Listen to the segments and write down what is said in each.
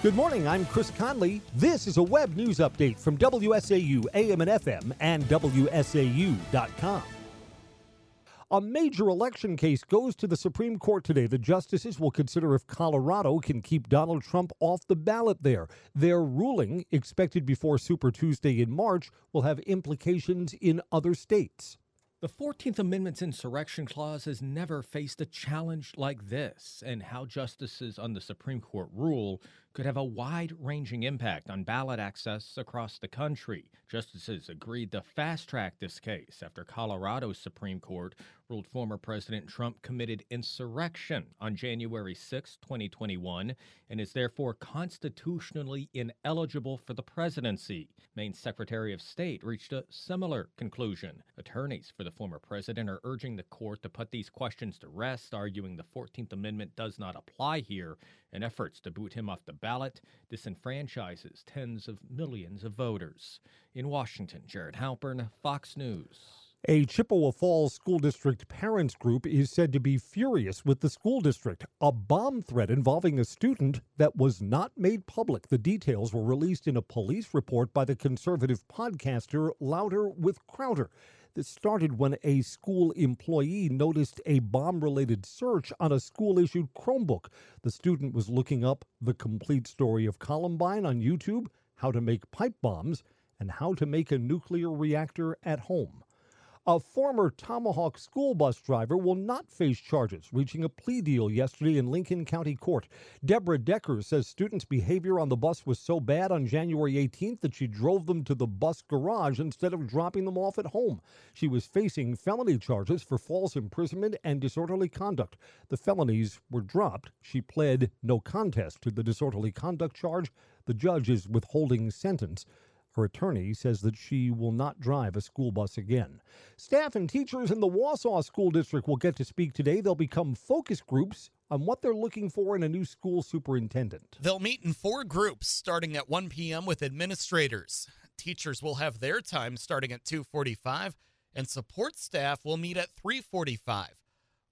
Good morning, I'm Chris Conley. This is a web news update from WSAU AM and FM and WSAU.com. A major election case goes to the Supreme Court today. The justices will consider if Colorado can keep Donald Trump off the ballot there. Their ruling, expected before Super Tuesday in March, will have implications in other states. The 14th Amendment's insurrection clause has never faced a challenge like this, and how justices on the Supreme Court rule could have a wide ranging impact on ballot access across the country. Justices agreed to fast track this case after Colorado's Supreme Court ruled former President Trump committed insurrection on January 6, 2021, and is therefore constitutionally ineligible for the presidency. Maine Secretary of State reached a similar conclusion. Attorneys for the former president are urging the court to put these questions to rest, arguing the 14th Amendment does not apply here, and efforts to boot him off the ballot disenfranchises tens of millions of voters. In Washington, Jared Halpern, Fox News. A Chippewa Falls School District parents group is said to be furious with the school district. A bomb threat involving a student that was not made public. The details were released in a police report by the conservative podcaster Louder with Crowder. This started when a school employee noticed a bomb related search on a school issued Chromebook. The student was looking up the complete story of Columbine on YouTube, how to make pipe bombs, and how to make a nuclear reactor at home. A former Tomahawk school bus driver will not face charges, reaching a plea deal yesterday in Lincoln County Court. Deborah Decker says students' behavior on the bus was so bad on January 18th that she drove them to the bus garage instead of dropping them off at home. She was facing felony charges for false imprisonment and disorderly conduct. The felonies were dropped. She pled no contest to the disorderly conduct charge. The judge is withholding sentence. Her attorney says that she will not drive a school bus again. Staff and teachers in the Wausau School District will get to speak today. They'll become focus groups on what they're looking for in a new school superintendent. They'll meet in four groups starting at 1 p.m. with administrators. Teachers will have their time starting at 2:45 and support staff will meet at 3:45.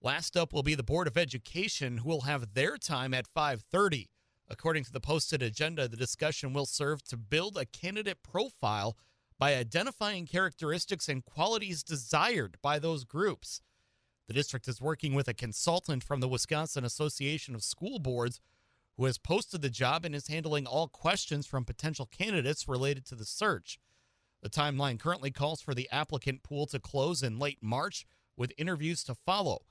Last up will be the Board of Education who will have their time at 5:30. According to the posted agenda, the discussion will serve to build a candidate profile by identifying characteristics and qualities desired by those groups. The district is working with a consultant from the Wisconsin Association of School Boards who has posted the job and is handling all questions from potential candidates related to the search. The timeline currently calls for the applicant pool to close in late March with interviews to follow.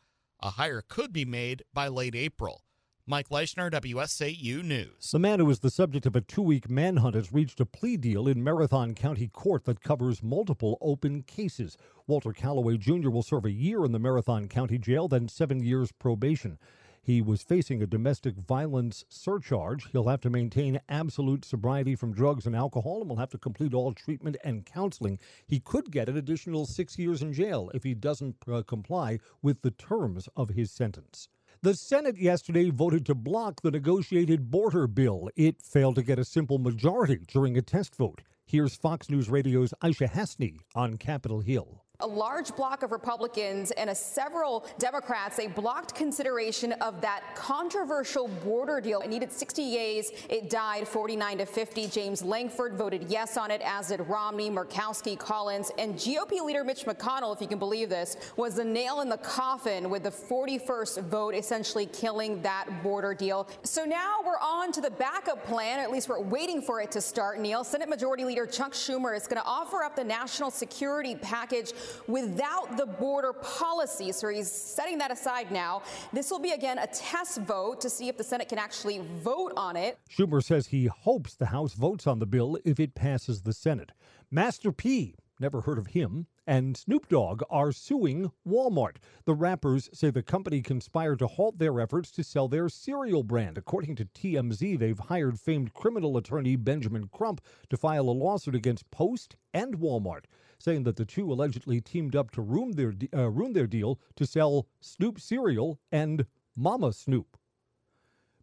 A hire could be made by late April. Mike Leischner, WSAU News. The man who was the subject of a two week manhunt has reached a plea deal in Marathon County Court that covers multiple open cases. Walter Calloway Jr. will serve a year in the Marathon County Jail, then seven years probation. He was facing a domestic violence surcharge. He'll have to maintain absolute sobriety from drugs and alcohol and will have to complete all treatment and counseling. He could get an additional six years in jail if he doesn't uh, comply with the terms of his sentence. The Senate yesterday voted to block the negotiated border bill. It failed to get a simple majority during a test vote. Here's Fox News Radio's Aishah Hasnie on Capitol Hill. A large block of Republicans and a several Democrats, they blocked consideration of that controversial border deal. It needed 60 yeas. It died 49 to 50. James Lankford voted yes on it, as did Romney, Murkowski, Collins, and GOP leader Mitch McConnell, if you can believe this, was the nail in the coffin with the 41st vote, essentially killing that border deal. So now we're on to the backup plan, at least we're waiting for it to start, Neil. Senate Majority Leader Chuck Schumer is going to offer up the national security package without the border policy. So he's setting that aside now. This will be again a test vote to see if the Senate can actually vote on it. Schumer says he hopes the House votes on the bill if it passes the Senate. Master P, never heard of him, and Snoop Dogg are suing Walmart. The rappers say the company conspired to halt their efforts to sell their cereal brand. According to TMZ, they've hired famed criminal attorney Benjamin Crump to file a lawsuit against Post and Walmart saying that the two allegedly teamed up to ruin their, uh, ruin their deal to sell Snoop cereal and Mama Snoop.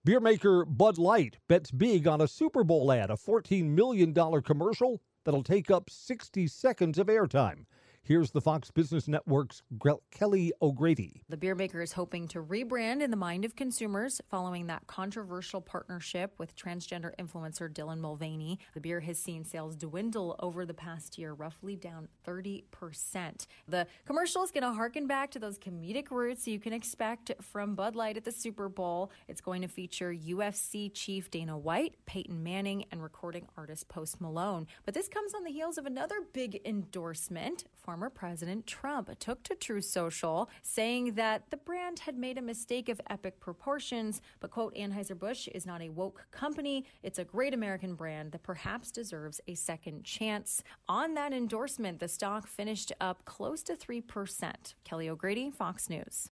Beer maker Bud Light bets big on a Super Bowl ad, a $14 million commercial that'll take up 60 seconds of airtime. Here's the Fox Business Network's Kelly O'Grady. The beer maker is hoping to rebrand in the mind of consumers following that controversial partnership with transgender influencer Dylan Mulvaney. The beer has seen sales dwindle over the past year, roughly down 30%. The commercial is going to harken back to those comedic roots you can expect from Bud Light at the Super Bowl. It's going to feature UFC chief Dana White, Peyton Manning, and recording artist Post Malone. But this comes on the heels of another big endorsement. Former President Trump took to Truth Social saying that the brand had made a mistake of epic proportions, but quote, Anheuser-Busch is not a woke company. It's a great American brand that perhaps deserves a second chance. On that endorsement, the stock finished up close to 3%. Kelly O'Grady, Fox News.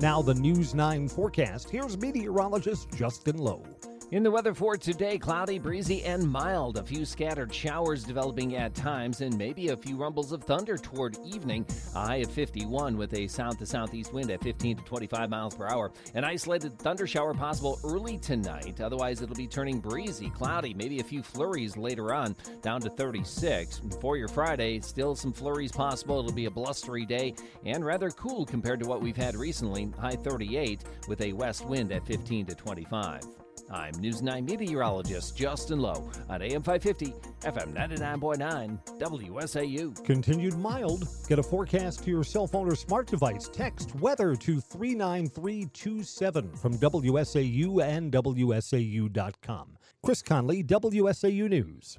Now, the News 9 forecast. Here's meteorologist Justin Loew. In the weather for today, cloudy, breezy, and mild. A few scattered showers developing at times, and maybe a few rumbles of thunder toward evening. A high of 51 with a south to southeast wind at 15 to 25 miles per hour. An isolated thunder shower possible early tonight. Otherwise, it'll be turning breezy, cloudy, maybe a few flurries later on, down to 36. For your Friday, still some flurries possible. It'll be a blustery day and rather cool compared to what we've had recently. High 38 with a west wind at 15 to 25. I'm News 9 meteorologist Justin Loew on AM 550, FM 99.9, WSAU. Continued mild. Get a forecast to your cell phone or smart device. Text weather to 39327 from WSAU and WSAU.com. Chris Conley, WSAU News.